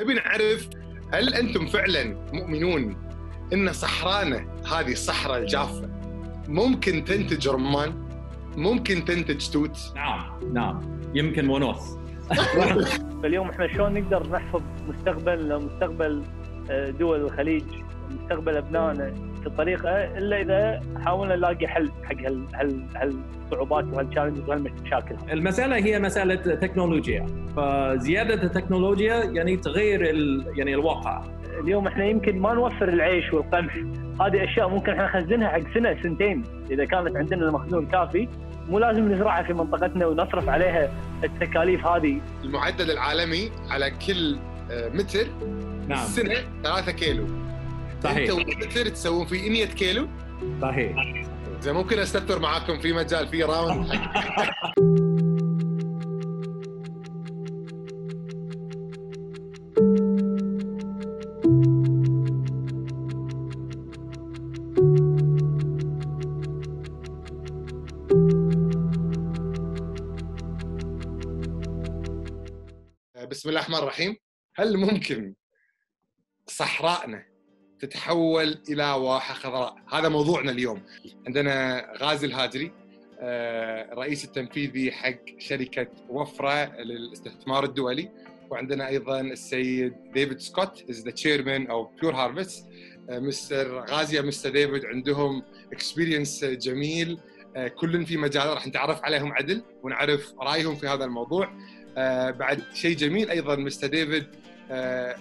نبي نعرف هل أنتم فعلا مؤمنون إن صحرانا هذه الصحراء الجافة ممكن تنتج رمان؟ ممكن تنتج توت؟ نعم نعم يمكن ونوس فاليوم إحنا شلون نقدر نحفظ مستقبل مستقبل آه، دول الخليج مستقبل أبنائنا الطريقة إلا إذا حاولنا نلاقي حل حق هال هال هالصعوبات وهالتشالنجز وهالمشاكل. المسألة هي مسألة تكنولوجيا. فزيادة التكنولوجيا يعني تغير يعني الواقع. اليوم إحنا يمكن ما نوفر العيش والقمح. هذه أشياء ممكن إحنا نخزنها حق سنة سنتين. إذا كانت عندنا المخزون الكافي مو لازم نزرعها في منطقتنا ونصرف عليها التكاليف هذه. المعدل العالمي على كل آه، متر نعم. سنة 3 كيلو. صحيح. انت والمتر تسوون فيه 100 كيلو؟ صحيح. زين ممكن استفسر معاكم في مجال في راوند. بسم الله الرحمن الرحيم. هل ممكن صحرائنا تتحول إلى واحة خضراء. هذا موضوعنا اليوم. عندنا غازي الهاجري آه، الرئيس التنفيذي حق شركة وفرة للاستثمار الدولي وعندنا أيضا السيد ديفيد سكوت is the chairman of Pure Harvest Mr. غازي Mr. ديفيد عندهم experience جميل. آه، كل في مجال راح نتعرف عليهم عدل ونعرف رأيهم في هذا الموضوع. آه، بعد شيء جميل أيضا Mr. ديفيد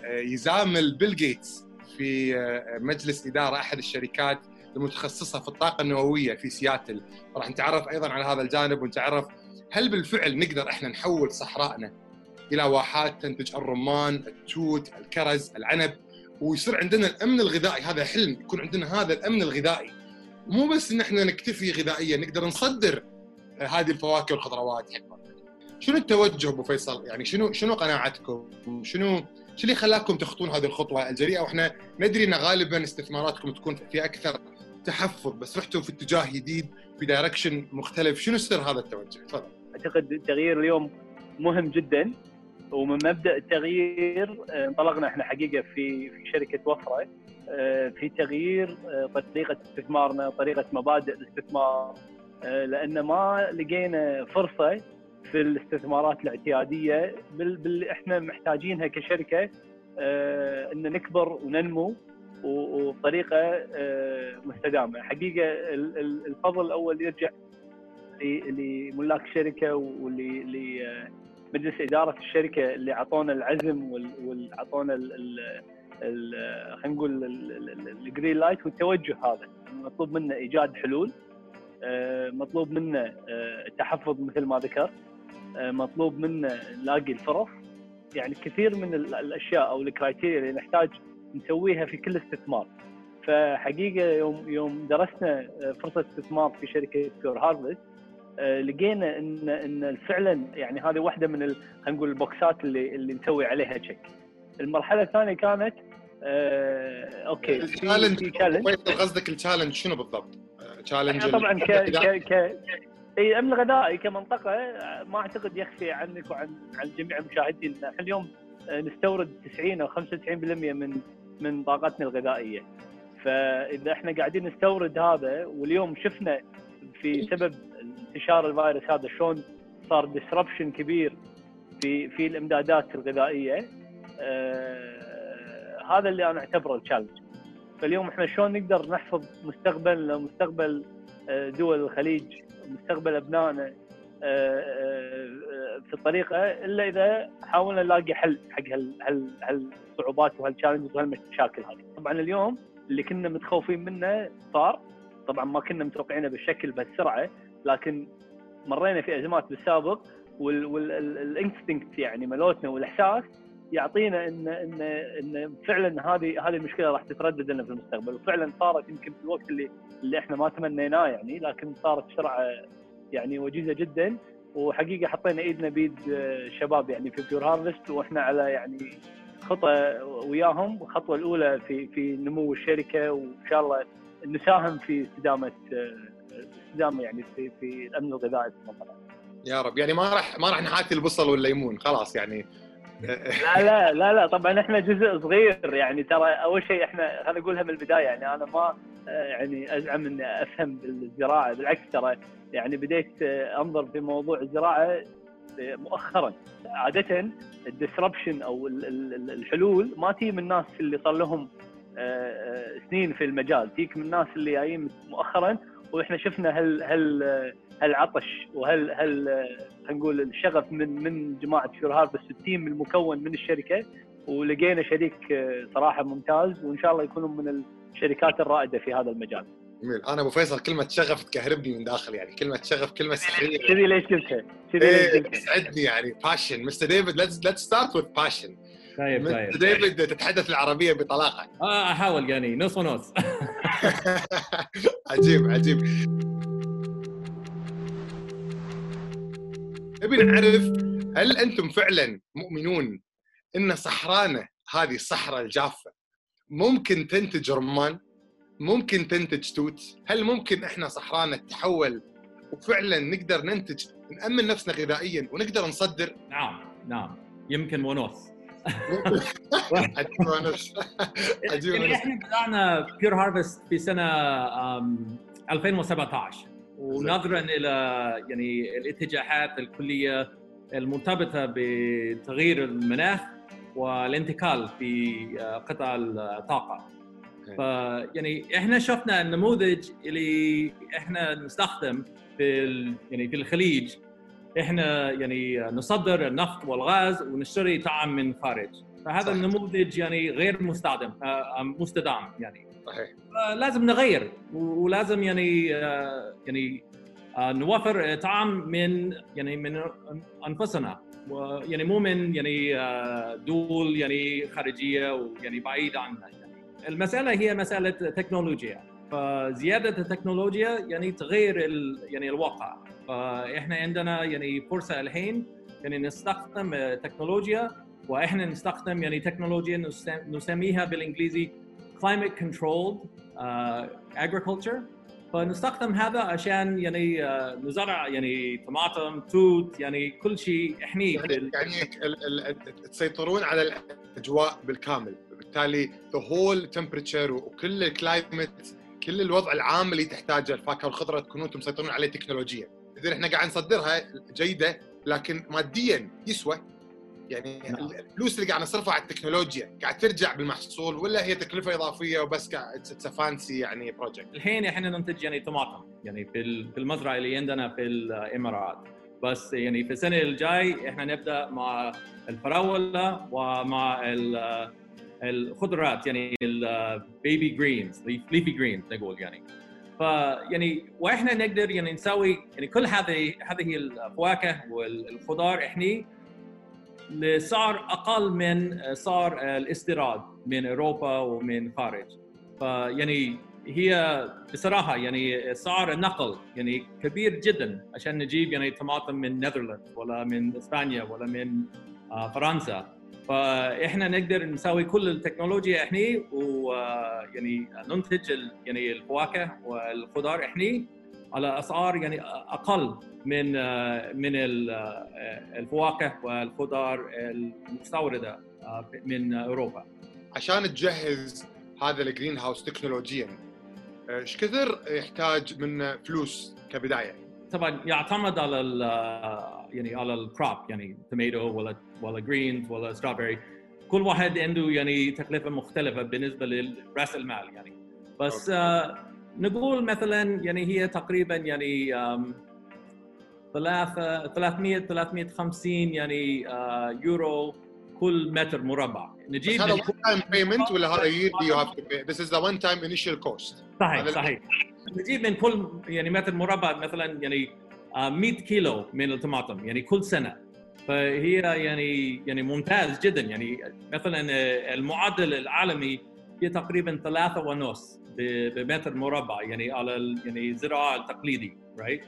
يزامل بيل جيتس. في مجلس إدارة أحد الشركات المتخصصة في الطاقة النووية في سياتل راح نتعرف أيضا على هذا الجانب ونتعرف هل بالفعل نقدر إحنا نحول صحرائنا إلى واحات تنتج الرمان، التوت، الكرز، العنب ويصير عندنا الأمن الغذائي هذا حلم يكون عندنا هذا الأمن الغذائي مو بس إن إحنا نكتفي غذائيا نقدر نصدر هذه الفواكه والخضروات شنو التوجه أبو فيصل؟ يعني شنو شنو قناعتكم؟ شنو شو اللي خلاكم تخطون هذه الخطوة الجريئة وإحنا ندري إن غالبا استثماراتكم تكون في أكثر تحفظ بس رحتوا في اتجاه جديد في دايركشن مختلف شنو سر هذا التوجه؟ تفضل. أعتقد التغيير اليوم مهم جدا ومن مبدأ التغيير آه، انطلقنا إحنا حقيقة في في شركة وفرة آه، في تغيير آه، طريقة استثمارنا طريقة مبادئ الاستثمار لأن ما لقينا فرصة في الاستثمارات الاعتياديه باللي إحنا محتاجينها كشركة آه إن نكبر وننمو وبطريقة آه مستدامة، حقيقة الفضل الأول يرجع لملاك الشركة ولمجلس إدارة الشركة اللي أعطونا العزم واعطونا خلينا نقول ال green light والتوجه هذا، مطلوب منا إيجاد حلول آه، مطلوب منا التحفظ مثل ما ذكرت مطلوب منا نلاقي الفرص يعني كثير من الأشياء أو ال criteria اللي نحتاج نسويها في كل استثمار فحقيقة يوم يوم درسنا آه، فرصة استثمار في شركة Pure Harvest آه، لقينا ان إن فعلا يعني هذه واحدة من خلينا نقول البوكسات اللي اللي نسوي عليها check. المرحلة الثانية كانت آه okay ال challenge قصدك ال challenge شنو بالضبط؟ challenge طبعا ك ك ك إي الامن الغذائي كمنطقة ما أعتقد يخفي عنك وعن عن جميع المشاهدين. إحنا اليوم نستورد 90 أو 95% من من طاقتنا الغذائية. فإذا إحنا قاعدين نستورد هذا واليوم شفنا في سبب انتشار الفيروس هذا شلون صار disruption كبير في في الإمدادات الغذائية آه هذا اللي أنا أعتبره ال challenge فاليوم إحنا شلون نقدر نحفظ مستقبل مستقبل دول الخليج؟ مستقبل أبنائنا آه، آه، في الطريقة إلا إذا حاولنا نلاقي حل حق هالصعوبات وهال challenges وهالمشاكل هذه. طبعا اليوم اللي كنا متخوفين منه صار طبعا ما كنا متوقعينه بالشكل بهالسرعه لكن مرينا في أزمات بالسابق وال instinct يعني مالتنا والإحساس يعطينا ان ان إن فعلا هذه هذه المشكلة راح تتردد لنا في المستقبل. وفعلا صارت يمكن في الوقت اللي اللي إحنا ما تمنيناه يعني لكن صارت بسرعة يعني وجيزة جدا. وحقيقة حطينا إيدنا بيد شباب يعني في Pure Harvest وإحنا على يعني خطه وياهم. الخطوة الأولى في في نمو الشركة وإن شاء الله نساهم في استدامة استدامة يعني في في الأمن الغذائي في المنطقة. يا رب. يعني ما راح ما راح نحاتي البصل والليمون خلاص يعني. لا لا لا لا طبعا إحنا جزء صغير يعني ترى أول شيء إحنا خلينا نقولها من البداية يعني أنا ما آه، يعني أزعم إني أفهم بالزراعة بالعكس ترى يعني بديت آه، أنظر في موضوع الزراعة مؤخرا. عاده الديسربشن أو الحلول ما تيجي من الناس اللي صار لهم سنين في المجال tech من الناس اللي جايين مؤخرا وإحنا شفنا هل هل هالعطش وهل هل نقول الشغف من من جماعة Pure Harvest ال team المكون من الشركة ولقينا شريك صراحة ممتاز وإن شاء الله يكونوا من الشركات الرائدة في هذا المجال. جميل. أنا أبو فيصل كلمة شغف تكهربني من داخل يعني. كلمة شغف كلمة سحرية. كذي ليش قلتها؟ كذي ليش قلتها؟ تسعدني يعني. passion Mr. ديفيد let's let's start with passion طيب طيب. ديفيد تتحدث العربية بطلاقة. آه أحاول يعني. نص ونص. عجيب عجيب. نبي نعرف هل أنتم فعلا مؤمنون إن صحرانا هذه الصحراء الجافة ممكن تنتج رمان؟ ممكن تنتج توت؟ هل ممكن إحنا صحرانا تتحول وفعلا نقدر ننتج نأمن نفسنا غذائيا ونقدر نصدر؟ نعم نعم يمكن ونص عجيب ونص عجيب إحنا بدأنا بيور هارفست في سنة أم، 2017 ونظرا إلى يعني الاتجاهات الكلية المرتبطة بتغيير المناخ والانتقال في آه، قطاع الطاقة. فيعني إحنا شفنا النموذج اللي إحنا نستخدم في يعني في الخليج. إحنا يعني نصدر النفط والغاز ونشتري طعم من خارج. فهذا صح. النموذج يعني غير مستخدم آه، مستدام يعني. صحيح. لازم نغير ولازم يعني آه، يعني آه، نوفر طعام من يعني من أنفسنا ويعني مو من يعني آه، دول يعني خارجية ويعني بعيد عنا يعني المسألة هي مسألة تكنولوجيا. فزيادة التكنولوجيا يعني تغير يعني الواقع. فإحنا عندنا يعني فرصة الحين يعني نستخدم تكنولوجيا وإحنا نستخدم يعني تكنولوجيا نسم- نسميها بالإنجليزي climate controlled uh, agriculture. فنستخدم هذا عشان يعني آه، نزرع يعني طماطم توت يعني كل شيء إحنا يعني يعني تسيطرون على الأجواء بالكامل. بالتالي the whole temperature وكل ال climate كل الوضع العام اللي تحتاجه الفاكهة والخضرة تكونون أنتم مسيطرون عليه تكنولوجيا. اذا إحنا قاعد نصدرها جيدة لكن ماديا يسوى. يعني نعم. الفلوس اللي قاعد نصرفها على التكنولوجيا قاعد ترجع بالمحصول ولا هي تكلفة إضافية وبس قاعد fancy يعني project الحين إحنا ننتج يعني طماطم يعني في ال- في المزرعة اللي عندنا في الإمارات. بس يعني في السنة الجاي إحنا نبدأ مع الفراولة ومع ال- الخضروات يعني ال baby greens leafy greens نقول يعني. فيعني وإحنا نقدر يعني نسوي يعني كل هذه هذه الفواكه والخضار إحنا لسعر أقل من سعر الاستيراد من أوروبا ومن خارج. فيعني هي بصراحة يعني سعر النقل يعني كبير جدا عشان نجيب يعني طماطم من نذرلاند ولا من إسبانيا ولا من آه، فرنسا. فاحنا نقدر نسوي كل التكنولوجيا إحنا ويعني ننتج يعني الفواكه والخضار إحنا على أسعار يعني أقل من آه، من ال- آه، الفواكه والخضار المستوردة آه، من أوروبا. عشان تجهز هذا ال greenhouse تكنولوجيا إيش كثر يحتاج من فلوس كبداية؟ طبعا يعتمد على ال يعني على ال crop يعني tomato ولا ولا greens ولا strawberry كل واحد عنده يعني تكلفة مختلفة بالنسبة لراس المال يعني. بس آه نقول مثلا يعني هي تقريبا يعني ثلاثة 300 350 يعني آه يورو كل متر مربع. نجيب هذا one time payment ولا هذا yearly you have to pay this is the one time initial cost. صحيح صحيح. نجيب من كل يعني متر مربع مثلا يعني آه، 100 كيلو من الطماطم يعني كل سنة. فهي يعني يعني ممتاز جدا يعني. مثلا آه، المعدل العالمي هي تقريبا ثلاثة ونص. بمتر مربع يعني على ال- يعني الزراعه التقليدي رايت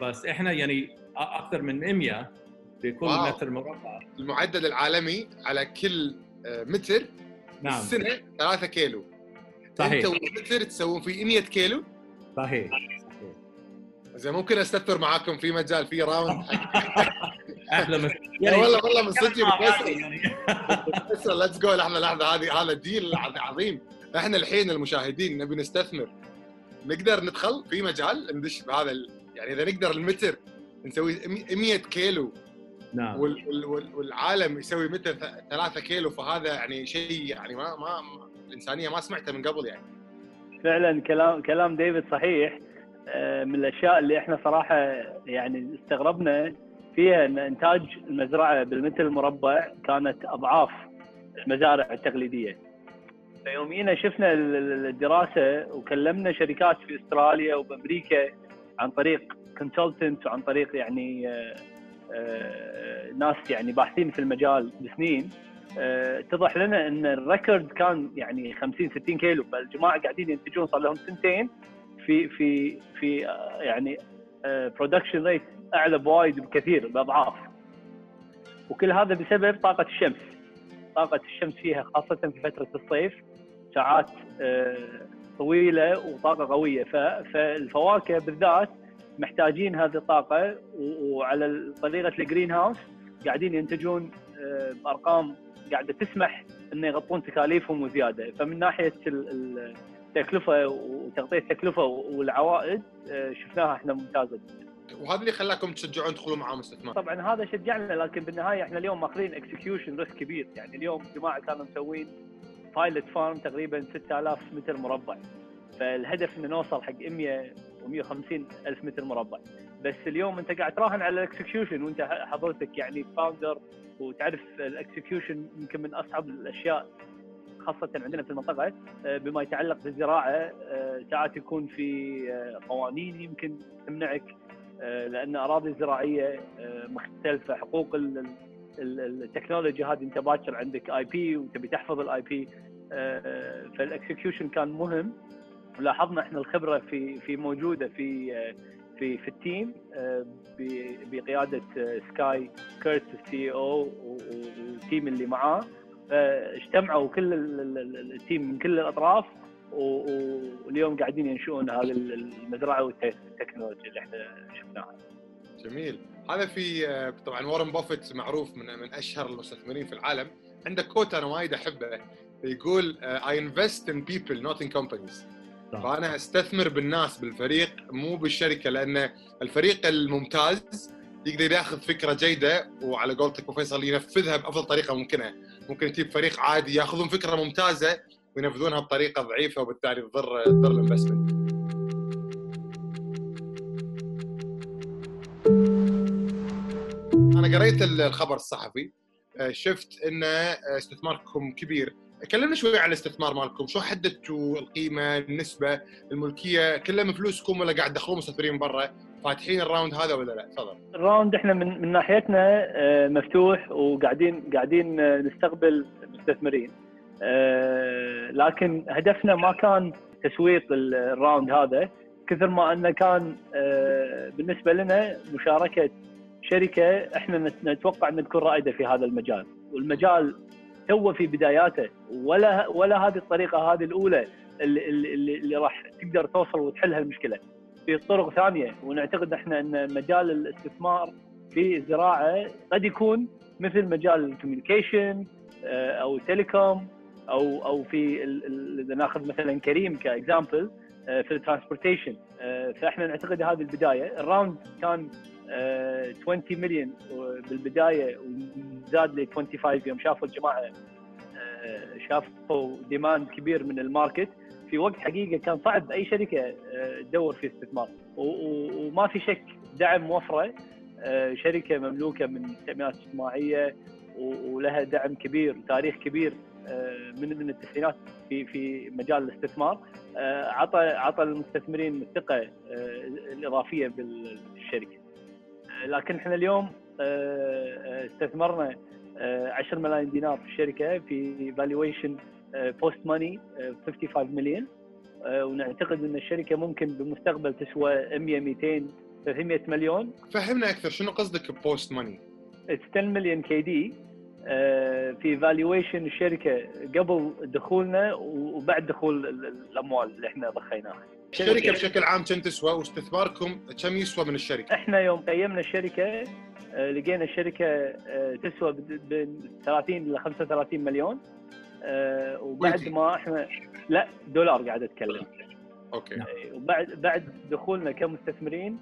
بس إحنا يعني أكثر من 100 بكل wow. متر مربع. المعدل العالمي على كل آه، متر نعم. السنة 3 كيلو. صحيح. أنت والمتر تسوون فيه 100 كيلو؟ صحيح. زين ممكن أستثمر معاكم في مجال في round أحلى يعني والله والله من صدق let's go لحظه لحظه هذه هذا deal عظيم. إحنا الحين المشاهدين نبي نستثمر. نقدر ندخل في مجال ندش بهذا ال... يعني إذا نقدر المتر نسوي 100 كيلو نعم. وال... وال... وال... والعالم يسوي متر 3 كيلو فهذا يعني شيء يعني ما ما ما- الإنسانية ما سمعته من قبل يعني. فعلا كلام كلام ديفيد صحيح. آه، من الأشياء اللي إحنا صراحة يعني استغربنا فيها إن إنتاج المزرعة بالمتر المربع كانت أضعاف المزارع التقليدية. فيومينا شفنا ال- ال- الدراسة وكلمنا شركات في أستراليا وبأمريكا عن طريق consultant وعن طريق يعني آه، آه، ناس يعني باحثين في المجال بسنين. آه، اتضح لنا إن ال record كان يعني 50 60 كيلو فالجماعة قاعدين ينتجون صار لهم سنتين في في في يعني production rate أعلى بوايد بكثير بأضعاف. وكل هذا بسبب طاقة الشمس. طاقة الشمس فيها خاصة في فترة الصيف ساعات آه، طويلة وطاقة قوية. فالفواكه بالذات محتاجين هذه الطاقة وعلى طريقة ال green house قاعدين ينتجون آه، بارقام قاعدة تسمح انه يغطون تكاليفهم وزيادة. فمن ناحية ال- ال- التكلفه وتغطية التكلفه والعوائد آه، شفناها إحنا ممتازة. وهذا اللي خلاكم تشجعون تدخلون معاهم استثمار. طبعا هذا شجعنا لكن بالنهاية إحنا اليوم ماخذين execution risk كبير. يعني اليوم جماعة كانوا مسوين pilot farm تقريبا 6000 متر مربع. فالهدف إنه نوصل حق 100 و150 ألف متر مربع. بس اليوم أنت قاعد تراهن على ال execution وأنت حضرتك يعني founder وتعرف ال execution يمكن من أصعب الأشياء خاصة عندنا في المنطقة. آه، بما يتعلق بالزراعة آه، ساعات يكون في آه، قوانين يمكن تمنعك آه، لأن أراضي زراعية آه، مختلفة حقوق ال- ال- ال- التكنولوجيا هذه انت باكر عندك IP وتبي تحفظ ال IP فال execution كان مهم. لاحظنا إحنا الخبرة في في موجودة في آه، في في ال team آه، بقيادة سكاي كيرت ال CEO وال team اللي معاه. فاجتمعوا كل ال- ال- ال- ال team من كل الأطراف واليوم قاعدين ينشئون هذه المزرعة والتكنولوجيا اللي إحنا شفناها. جميل. هذا في طبعا وارن بافيت معروف من من أشهر المستثمرين في العالم. عنده quote أنا وايد أحبه. يقول I invest in people not in companies. فأنا أستثمر بالناس بالفريق مو بالشركة لأن الفريق الممتاز يقدر يأخذ فكرة جيدة وعلى قولتك فيصل ينفذها بأفضل طريقة ممكنة. ممكن يجيب فريق عادي يأخذون فكرة ممتازة وينفذونها بطريقة ضعيفة وبالتالي تضر تضر ال investment. قريت الخبر الصحفي آه، شفت إن آه، استثماركم كبير. كلمنا شوي عن الاستثمار مالكم شو حددتوا القيمة النسبة الملكية كلها من فلوسكم ولا قاعد تدخلون مستثمرين برا؟ فاتحين ال round هذا ولا لا؟ تفضل. ال round إحنا من من ناحيتنا آه، مفتوح وقاعدين قاعدين نستقبل مستثمرين لكن هدفنا ما كان تسويق ال- ال round هذا كثر ما أنه كان بالنسبة لنا مشاركة شركة إحنا نت- نتوقع ان تكون رائدة في هذا المجال. والمجال تو في بداياته ولا ولا هذه الطريقة هذه الأولى اللي, اللي, اللي راح تقدر توصل وتحل هالمشكله في طرق ثانية ونعتقد إحنا إن مجال الاستثمار في الزراعه قد يكون مثل مجال ال communication أو ال telecom أو أو في إذا ناخذ مثلا كريم ك example في ال transportation. فإحنا نعتقد هذه البداية. ال round كان آه، 20 مليون بالبداية وزاد ل 25 يوم شافوا الجماعة آه، شافوا demand كبير من ال market. في وقت حقيقة كان صعب أي شركة آه، تدور في استثمار. وما في شك دعم وفره آه، شركة مملوكة من التأمينات اجتماعية و- ولها دعم كبير وتاريخ كبير آه، من من التسعينات في في مجال الاستثمار. آه، عطى عطى المستثمرين الثقة آه، الإضافية بالشركة. آه، لكن إحنا اليوم آه، آه، استثمرنا آه، 10 ملايين دينار في الشركة في valuation post money 55 مليون آه، ونعتقد إن الشركة ممكن بالمستقبل تسوى 100 200 300 مليون. فهمنا أكثر شنو قصدك post money It's 10 مليون KD في valuation الشركة قبل دخولنا وبعد دخول ال- ال- الأموال اللي إحنا ضخيناها الشركة بشكل عام كم تسوى واستثماركم كم يسوى من الشركة؟ إحنا يوم قيمنا الشركة آه، لقينا الشركة آه، تسوى بين 30 ل 35 مليون آه، وبعد. ما إحنا لا دولار قاعد أتكلم okay إيه، وبعد بعد دخولنا كمستثمرين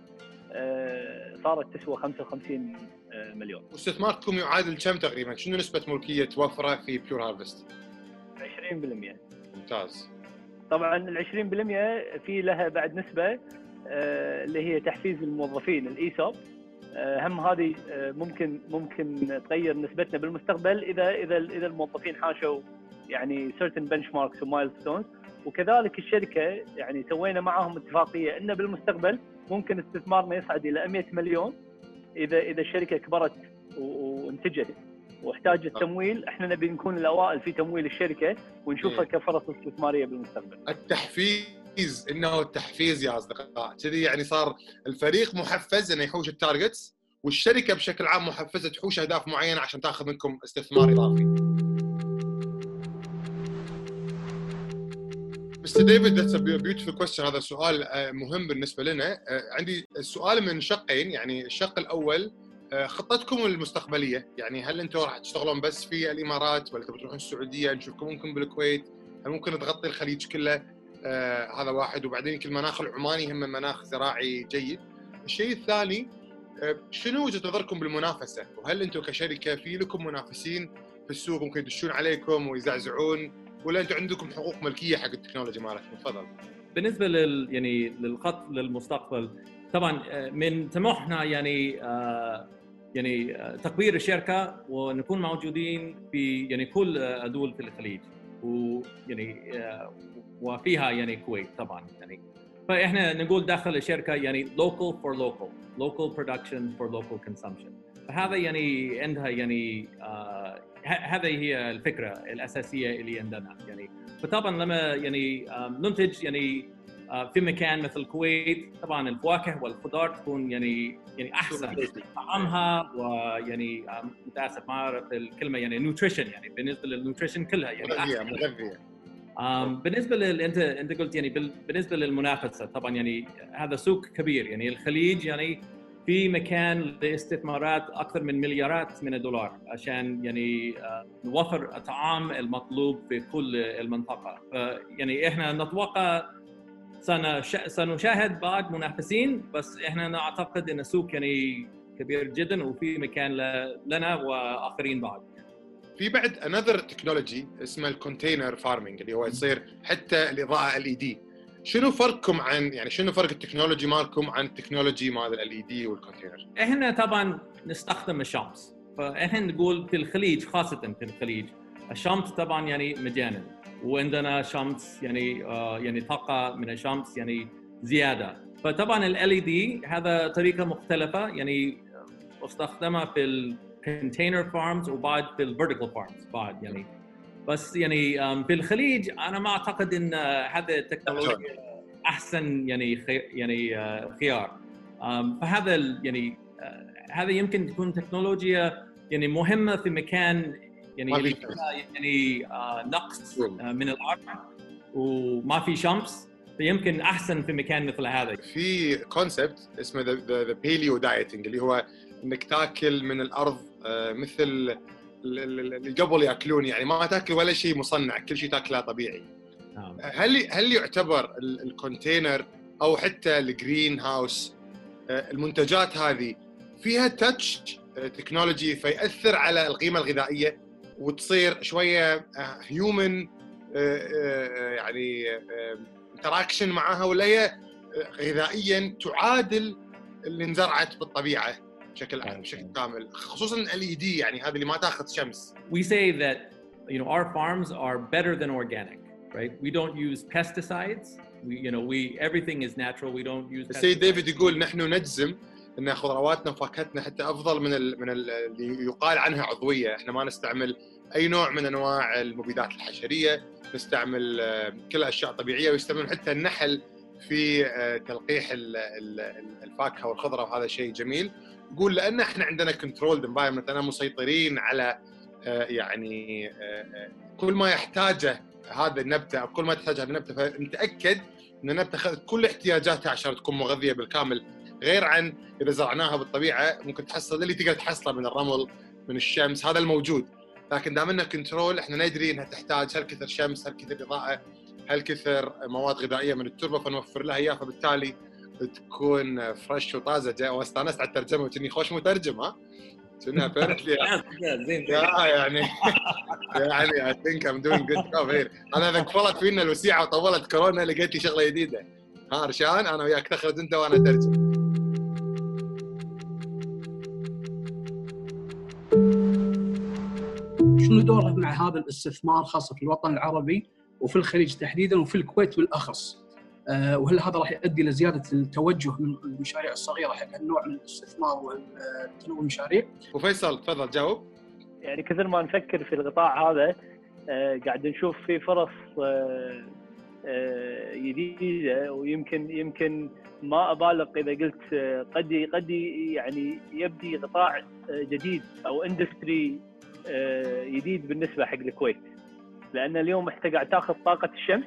صارت تسوى 55 آه، مليون واستثماركم يعادل كم تقريبا؟ شنو نسبة ملكية وفره في بيور هارفست؟ 20% ممتاز طبعا ال 20% في لها بعد نسبة آه، اللي هي تحفيز الموظفين ال ESOP هم هذه آه، ممكن ممكن تغير نسبتنا بالمستقبل إذا إذا إذا الموظفين حاشوا يعني certain benchmarks و milestones وكذلك الشركة يعني سوينا معهم اتفاقية ان بالمستقبل ممكن استثمارنا يصعد إلى 100 مليون إذا إذا الشركة كبرت وانتجت. واحتاجت تمويل إحنا نبي نكون الأوائل في تمويل الشركة ونشوفها إيه. كفرص استثماريه بالمستقبل. التحفيز إنه التحفيز يا أصدقاء كذي يعني صار الفريق محفز إنه يحوش التارجتس والشركة بشكل عام محفزة تحوش أهداف معينة عشان تاخذ منكم استثمار إضافي. مستر ديفيد that's beautiful question هذا سؤال آه، مهم بالنسبة لنا آه، عندي السؤال من شقين يعني الشق الأول خطتكم المستقبلية. يعني هل أنتم راح تشتغلون بس في الإمارات ولا تبون تروحون السعودية؟ نشوفكم ممكن بالكويت. هل ممكن تغطي الخليج كله؟ آه هذا واحد. وبعدين يمكن المناخ العماني هم مناخ زراعي جيد. الشيء الثاني آه شنو وجهة نظركم بالمنافسة؟ وهل أنتم كشركة في لكم منافسين في السوق ممكن يدشون عليكم ويزعزعون؟ ولا أنتم عندكم حقوق ملكية حق التكنولوجيا مالتكم تفضل. بالنسبة لل يعني للخط للمستقبل طبعا آه، من طموحنا يعني آه، يعني آه، تكبير الشركة ونكون موجودين في يعني كل آه، دول في الخليج. ويعني آه، وفيها يعني الكويت طبعا يعني. فإحنا نقول داخل الشركة يعني local for local local production for local consumption. فهذا يعني عندها يعني هذه هي الفكرة الأساسية اللي عندنا يعني. فطبعا لما يعني ننتج يعني في مكان مثل الكويت طبعا الفواكه والخضار تكون يعني يعني أحسن. طعمها ويعني آم، متأسف ما أعرف الكلمة يعني nutrition يعني بالنسبة لل nutrition كلها يعني مغذية. مغذية. بالنسبة لل أنت أنت قلت يعني بال- بالنسبة للمنافسة طبعا يعني هذا سوق كبير يعني الخليج يعني في مكان لاستثمارات أكثر من مليارات من الدولار عشان يعني آه، نوفر الطعام المطلوب في كل المنطقة. يعني إحنا نتوقع سنشاهد بعض منافسين بس إحنا نعتقد إن السوق يعني كبير جدا وفي مكان لنا وآخرين بعد في بعد another technology اسمه ال container farming اللي هو يصير حتى الإضاءة LED شنو فرقكم عن يعني شنو فرق ال technology مالكم عن ال technology مال LED وال container؟ إحنا طبعا نستخدم الشمس. فإحنا نقول في الخليج خاصة في الخليج الشمس طبعا يعني مجانا. وعندنا شمس يعني آه يعني طاقة من الشمس يعني زيادة. فطبعا LED هذا طريقة مختلفة يعني أستخدمها في ال container farms وبعد في ال vertical farms بعد يعني. بس يعني في الخليج أنا ما أعتقد إن هذا التكنولوجيا أحسن يعني خي يعني آه، خيار. فهذا يعني آه، هذا يمكن تكون تكنولوجيا يعني مهمة في مكان يعني يعني آه، نقص. آه، من الأرض وما في شمس فيمكن أحسن في مكان مثل هذا. في concept اسمه the paleo dieting اللي هو إنك تاكل من الأرض آه، مثل ال- ال- اللي قبل يأكلون. يعني ما تاكل ولا شيء مصنع كل شيء تاكله طبيعي. نعم. هل هل يعتبر ال- ال container أو حتى ال green house المنتجات هذه فيها touch technology فيأثر على القيمة الغذائية؟ وتصير شوية human يعني interaction معها ولا هي آه، غذائيا تعادل اللي انزرعت بالطبيعة بشكل. بشكل كامل خصوصا ال اي دي يعني هذه اللي ما تاخذ شمس we say that you know our farms are better than organic right we don't use pesticides we you know we everything is natural we don't use السيد. ديفيد يقول نحن نجزم إن خضرواتنا وفاكهتنا حتى أفضل من من ال اللي يقال عنها عضوية، إحنا ما نستعمل أي نوع من أنواع المبيدات الحشرية، نستعمل آه، كل أشياء طبيعية ويستعملون حتى النحل في آه، تلقيح ال- ال- الفاكهة والخضرة وهذا شيء جميل. يقول لأن إحنا عندنا controlled environment أنا مسيطرين على آه، يعني كل ما يحتاجه هذا النبتة أو كل ما تحتاج هذا النبتة فنتاكد إن نتخذ كل احتياجاتها عشان تكون مغذية بالكامل غير عن إذا زرعناها بالطبيعة ممكن تحصل اللي تقدر تحصله من الرمل من الشمس هذا الموجود. لكن دام إنه controlled إحنا ندري إنها تحتاج هل كثر شمس هل كثر إضاءة هل كثر مواد غذائية من التربة فنوفر لها إياها فبالتالي تكون fresh وطازجه واستأنست على الترجمة وكني خوش مترجم ها كنا apparently يعني يعني I think I'm doing good job هير أنا إذا قفلت فينا الوسيعة وطولت كورونا لقيت لي شغلة جديدة. ها رشان أنا وياك تخرج أنت وأنا ترجم. شنو دوره مع هذا الاستثمار خاصة في الوطن العربي وفي الخليج تحديدا وفي الكويت بالأخص؟ آه، وهل هذا راح يؤدي لزياده التوجه من المشاريع الصغيرة حق هالنوع من الاستثمار وتنوع المشاريع؟ وفيصل تفضل جاوب. يعني كثر ما نفكر في القطاع هذا آه، قاعد نشوف فيه فرص آه، جديدة ويمكن يمكن ما أبالغ إذا قلت قد قد يعني يبدي قطاع جديد أو اندستري جديد بالنسبة حق الكويت. لأن اليوم انت قاعد تاخذ طاقة الشمس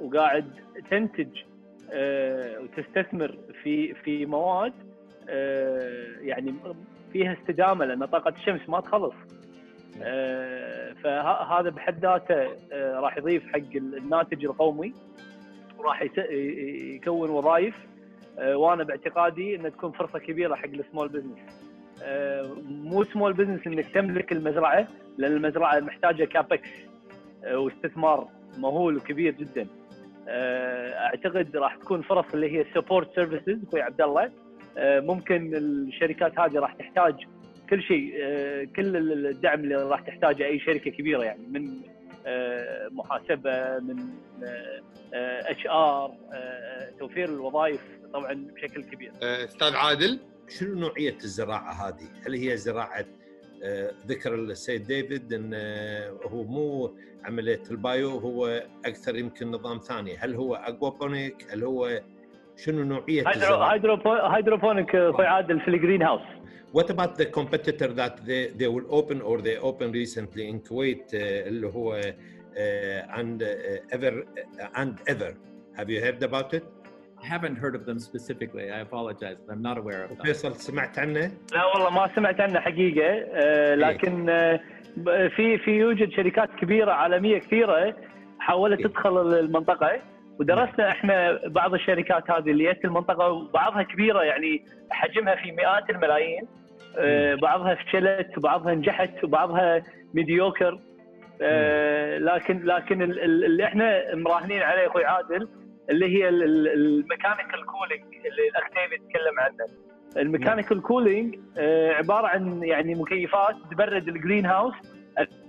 وقاعد تنتج آه، وتستثمر في في مواد آه، يعني فيها استدامة لأن طاقة الشمس ما تخلص. آه، فهذا بحد ذاته آه، راح يضيف حق الناتج القومي وراح يكون وظائف آه، وأنا باعتقادي إنها تكون فرصة كبيرة حق ال small business مو small business إنك تملك المزرعة لأن المزرعة محتاجة CAPEX واستثمار مهول وكبير جدا. آه، أعتقد راح تكون فرص اللي هي support services أخوي عبد الله. آه، ممكن الشركات هذه راح تحتاج كل شيء آه، كل الدعم اللي راح تحتاجه أي شركة كبيرة يعني من آه، محاسبة من HR توفير الوظائف طبعا بشكل كبير. آه، أستاذ عادل؟ شنو نوعية الزراعة هذه؟ هل هي زراعة آه، ذكر السيد ديفيد إن آه، هو مو عملية ال bio هو أكثر يمكن نظام ثاني، هل هو aquaponic؟ هل هو شنو نوعية؟ hydro hydroponic أخوي عادل في ال green house What about the competitor that they, they will open or they opened recently in Kuwait uh, اللي هو uh, and uh, ever uh, and ever have you heard about it؟ I haven't heard of them specifically. I apologize. I'm not aware of them. فيصل سمعت عنه؟ لا والله ما سمعت عنه حقيقة آه، لكن آه، في في يوجد شركات كبيرة عالمية كثيرة حاولت إيه. تدخل المنطقة ودرسنا إحنا بعض الشركات هذه اللي جت المنطقة وبعضها كبيرة يعني حجمها في مئات الملايين آه، بعضها فشلت وبعضها نجحت وبعضها mediocre لكن لكن ال- ال- اللي إحنا مراهنين عليه أخوي عادل اللي هي ال mechanical cooling اللي الاخ ديفيد تكلم عنه. ال mechanical cooling عبارة عن يعني مكيفات تبرد ال green house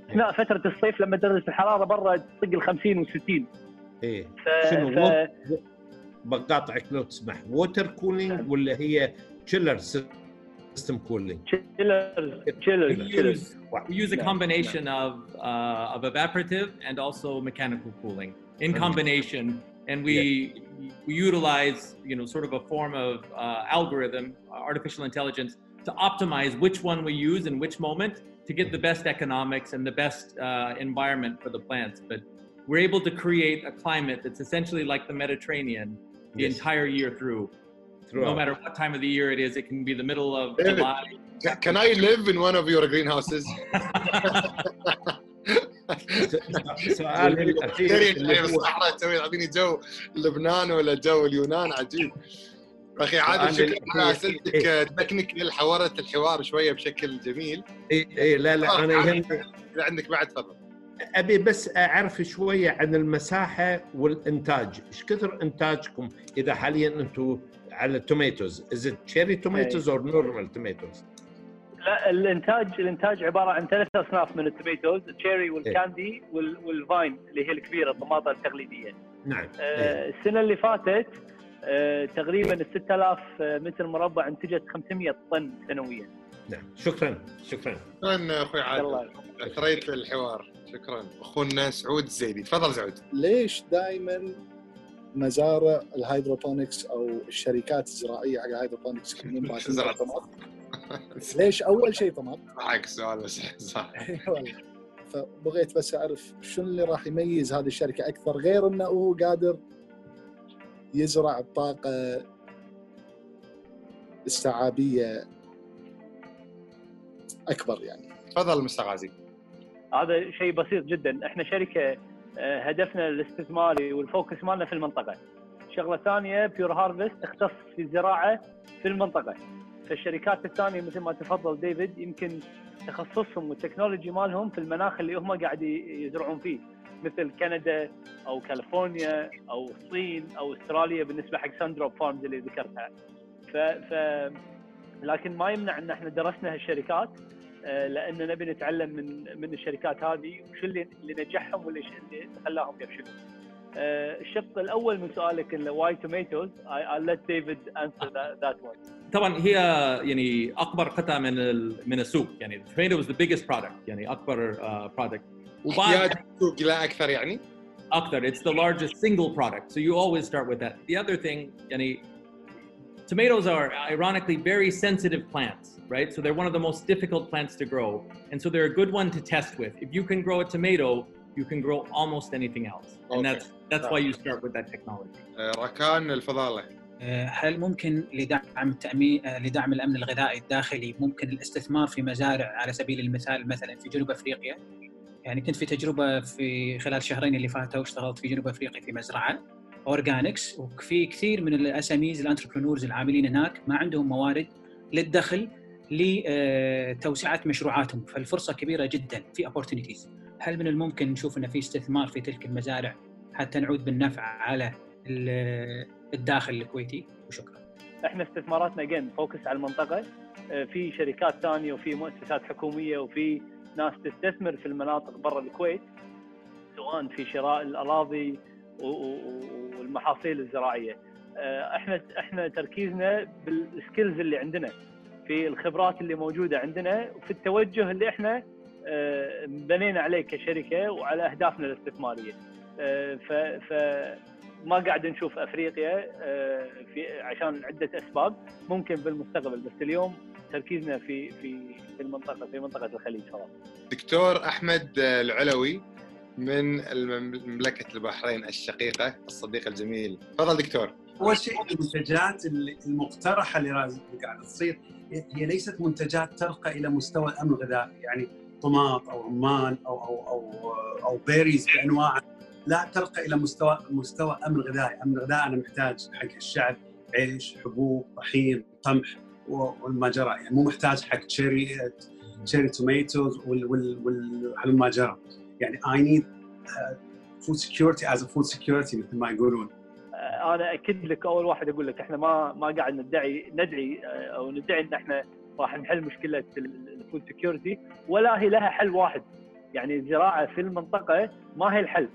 أثناء فترة الصيف لما درجه الحرارة برا تطق ال 50 و60 إيه. ف... شنو ف... بقاطعك لو تسمح water cooling ولا هي chiller system cooling chillers use, we use a No, combination of uh, of evaporative and also mechanical cooling. In combination, and we we utilize you know sort of a form of uh, algorithm, uh, artificial intelligence, to optimize which one we use in which moment to get the best economics and the best uh, environment for the plants. But we're able to create a climate that's essentially like the Mediterranean the Yes. entire year through. No matter what time of the year it is, it can be the middle of David. July. Can I live in one of your greenhouses? سؤال الاخير اللي بالصحراء تسوي يعطيني جو لبنان ولا جو اليونان عجيب. أخي عادل شكرا على. أسئلتك. technical حورت الحوار شوية بشكل جميل. إيه إيه لا لا أنا يهمني إذا عندك بعد تفضل. أبي بس أعرف شوية عن المساحة والإنتاج، إيش كثر إنتاجكم؟ إذا حاليا أنتم على ال tomatoes؟ is cherry tomatoes or normal tomatoes؟ لا الإنتاج الإنتاج عبارة عن ثلاث أصناف من التوميتوز التشيري والكاندي وال- والفاين اللي هي الكبيرة الطماطم التقليدية. نعم آه، إيه. السنة اللي فاتت آه، تقريبا ال 6000 متر مربع انتجت 500 طن سنويا. نعم شكرا شكرا. شكرا أخوي عادل. أثريت الحوار. شكرا. أخونا سعود الزيدي. تفضل سعود. ليش دائما مزارع ال hydroponics أو الشركات الزراعية حق ال hydroponics؟ يكونون؟ ليش أول شيء طماط؟ معك سؤال بس صح. والله. فبغيت بس أعرف شنو اللي راح يميز هذه الشركة أكثر غير إنه هو قادر يزرع الطاقه استيعابية أكبر يعني. تفضل مستر غازي. هذا شيء بسيط جدا. إحنا شركة آه، هدفنا الاستثماري وال focus مالنا في المنطقة. شغلة ثانية Pure Harvest تختص في الزراعة في المنطقة. فالشركات الثانية مثل ما تفضل ديفيد يمكن تخصصهم وال technology مالهم في المناخ اللي هم قاعد يزرعون فيه مثل كندا أو كاليفورنيا أو الصين أو أستراليا بالنسبة حق Sundrop Farms اللي ذكرتها ف, ف لكن ما يمنع إن إحنا درسنا هالشركات آه، لأن نبي نتعلم من من الشركات هذه وش اللي اللي نجحهم واللي اللي خلاهم يفشلون. آه، الشق الأول من سؤالك واي توميتوز I'll let David answer that, that one. طبعا هي يعني اكبر قطعه من ال- من السوق يعني tomato is the biggest product يعني اكبر uh, product احتياج السوق لا اكثر يعني اكثر it's the largest single product so you always start with that the other thing يعني tomatoes are ironically very sensitive plants right so they're one of the most difficult plants to grow and so they're a good one to test with if you can grow a tomato you can grow almost anything else and Okay. that's that's why you start with that technology آه، ركان الفضاله هل ممكن لدعم تأمين لدعم الأمن الغذائي الداخلي ممكن الاستثمار في مزارع على سبيل المثال مثلا في جنوب أفريقيا؟ يعني كنت في تجربة في خلال شهرين اللي فاتوا اشتغلت في جنوب أفريقيا في مزرعة organics وفي كثير من الأساميز ال entrepreneurs العاملين هناك ما عندهم موارد للدخل لتوسعة مشروعاتهم فالفرصة كبيرة جدا في opportunities. هل من الممكن نشوف أن في استثمار في تلك المزارع حتى نعود بالنفع على الداخل الكويتي. وشكرا. إحنا استثماراتنا جن focus على المنطقة. آه، في شركات ثانية وفي مؤسسات حكومية وفي ناس تستثمر في المناطق برا الكويت سواء في شراء الأراضي والمحاصيل الزراعية. آه، إحنا إحنا تركيزنا بالسكيلز اللي عندنا في الخبرات اللي موجودة عندنا وفي التوجه اللي إحنا آه، بنينا عليه كشركة وعلى أهدافنا الاستثمارية. ف ما قاعد نشوف أفريقيا آه، في عشان عدة أسباب. ممكن بالمستقبل بس اليوم تركيزنا في في في المنطقة في منطقة الخليج خلاص. دكتور أحمد آه، العلوي من مملكه البحرين الشقيقة الصديق الجميل. تفضل دكتور. أول شيء المنتجات المقترحة اللي قاعدة تصير هي ليست منتجات ترقى إلى مستوى الأمن الغذائي يعني طماط أو رمان أو أو أو أو بيريز بأنواع. لا ترقى إلى مستوى مستوى أمن غذائي، أمن غذائي أنا محتاج حق الشعب عيش، حبوب، طحين، قمح و- وهلم جرا. يعني مو محتاج حق cherry cherry tomatoes وال وال وال وهلم جرا. يعني I need food security as food security مثل ما يقولون. آه، أنا أكد لك أول واحد أقول لك إحنا ما ما قاعد ندعي ندعي آه، أو ندعي إن إحنا راح نحل مشكلة ال food security ولا هي لها حل واحد. يعني الزراعه في المنطقة ما هي الحل.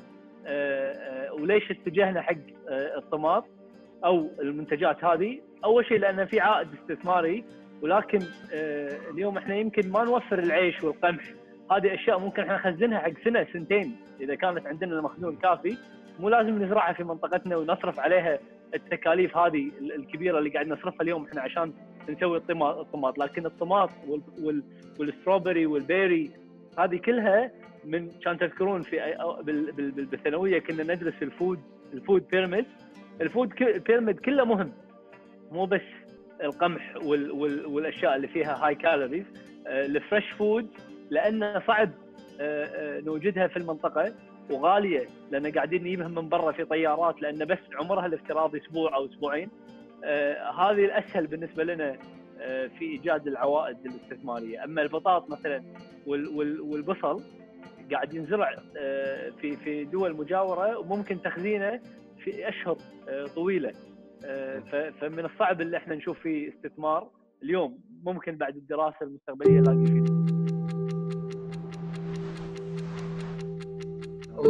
وليش اتجهنا حق آه، الطماط أو المنتجات هذه؟ أول شيء لأن في عائد استثماري ولكن آه، اليوم إحنا يمكن ما نوفر العيش والقمح. هذه أشياء ممكن إحنا نخزنها حق سنة سنتين إذا كانت عندنا المخزون كافي. مو لازم نزرعها في منطقتنا ونصرف عليها التكاليف هذه ال- الكبيرة اللي قاعد نصرفها اليوم إحنا عشان نسوي الطما- الطماط. لكن الطماط وال- وال- وال strawberry وال berry هذه كلها من كان تذكرون في بالثانوية كنا ندرس ال food ال food pyramid ال food pyramid كله مهم. مو بس القمح وال وال والأشياء اللي فيها هاي calories ال fresh food لأنه صعب آه، آه، نوجدها في المنطقة وغالية لأن قاعدين نجيبها من برا في طيارات لأن بس عمرها الافتراضي أسبوع أو أسبوعين. آه، هذه الأسهل بالنسبة لنا في إيجاد العوائد الاستثمارية. أما البطاط مثلا وال- وال- والبصل قاعد ينزرع آه، في في دول مجاورة وممكن تخزينه في أشهر آه، طويلة. آه، فمن الصعب اللي إحنا نشوف فيه استثمار اليوم. ممكن بعد الدراسة المستقبلية نلاقي فيه.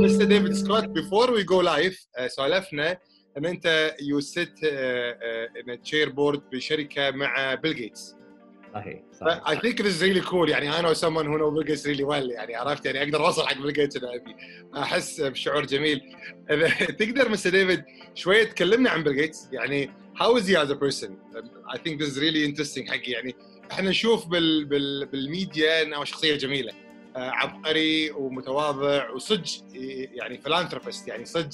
Mister David Scott before we go live سولفنا إن أنت you sit in chair board بشركة مع بيل جيتس صحيح صحيح I think this really cool يعني أنا someone who know Bill Gates really well. يعني عرفت؟ يعني أقدر أوصل حق بيل جيتس ابي أحس بشعور جميل. إذا تقدر مستر ديفيد شوية تكلمنا عن بيل جيتس يعني is he as a person? I think this is really interesting حقي. يعني إحنا نشوف بال بال بالميديا إنه شخصية جميلة. آه، عبقري ومتواضع وصدق يعني philanthropist يعني صدق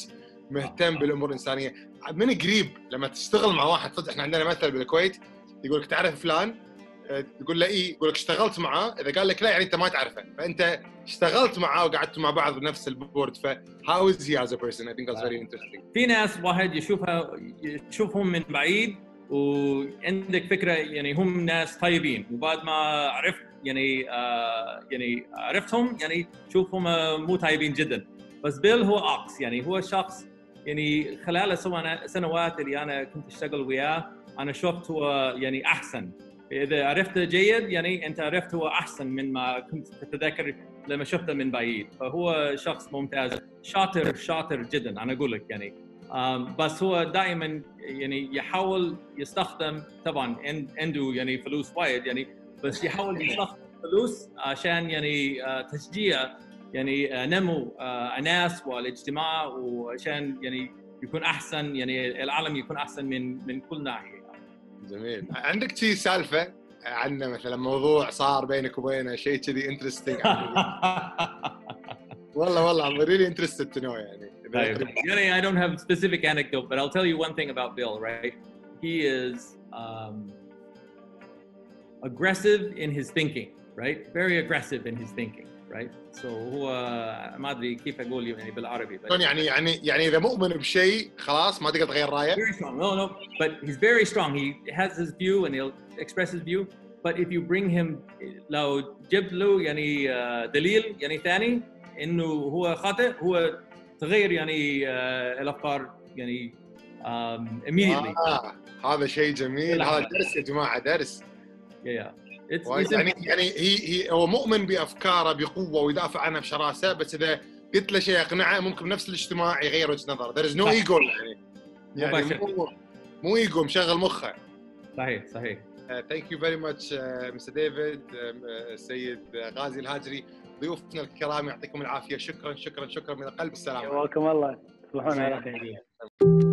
مهتم بالأمور الإنسانية. من قريب لما تشتغل مع واحد صدق إحنا عندنا مثل بالكويت يقول لك تعرف فلان؟ تقول له اي يقول لك اشتغلت معاه إذا قال لك لا يعني أنت ما تعرفه. فأنت اشتغلت معاه وقعدتوا مع بعض بنفس ال board ف how is he as a person I think that's very interesting. في ناس واحد يشوفها يشوفهم من بعيد وعندك فكرة يعني هم ناس طيبين وبعد ما عرفت يعني آه يعني عرفتهم يعني تشوفهم آه، مو طيبين جدا. بس بيل هو عكس يعني هو شخص يعني خلال السنوات اللي أنا كنت أشتغل وياه أنا شفت هو يعني أحسن. إذا عرفته جيد يعني أنت عرفت هو أحسن من ما كنت تتذكر لما شفته من بعيد. فهو شخص ممتاز. شاطر شاطر جدا أنا أقول لك يعني. بس هو دائما يعني يحاول يستخدم طبعا عنده يعني فلوس وايد يعني بس يحاول يستخدم فلوس عشان يعني تشجيع يعني نمو الناس والاجتماع وعشان يعني يكون أحسن يعني العالم يكون أحسن من من كل ناحية. جميل عندك شي سالفه عنه مثلا موضوع صار بينك وبينه شيء كذي انترستنج والله والله I'm really interested to know يعني طيب يعني I don't have a specific anecdote but I'll tell you one thing about Bill right he is um, aggressive in his thinking right very aggressive in his thinking right? So هو ما أدري كيف أقول يعني بالعربي but يعني يعني يعني إذا مؤمن بشيء خلاص ما تقدر تغير رأيه؟ Very strong. No no. But he's very strong. He has his view and he'll express his view. But if you bring him لو جبت له يعني دليل يعني ثاني إنه هو خاطئ هو تغير يعني الأفكار يعني immediately. آه هذا شيء جميل. هذا درس يا جماعة درس. Yeah, yeah. يعني يعني هي هي هو مؤمن بأفكاره بقوة ويدافع عنها بشراسة بس إذا قلت له شيء يقنعه ممكن بنفس الاجتماع يغير وجهة نظره. There is no ego يعني. يعني مو مو ايجو مشغل مخه. صحيح صحيح. thank you very much Mister ديفيد السيد غازي الهاجري ضيوفنا الكرام يعطيكم العافية. شكرا شكرا شكرا من القلب السلام حياكم الله. تصبحون على خير.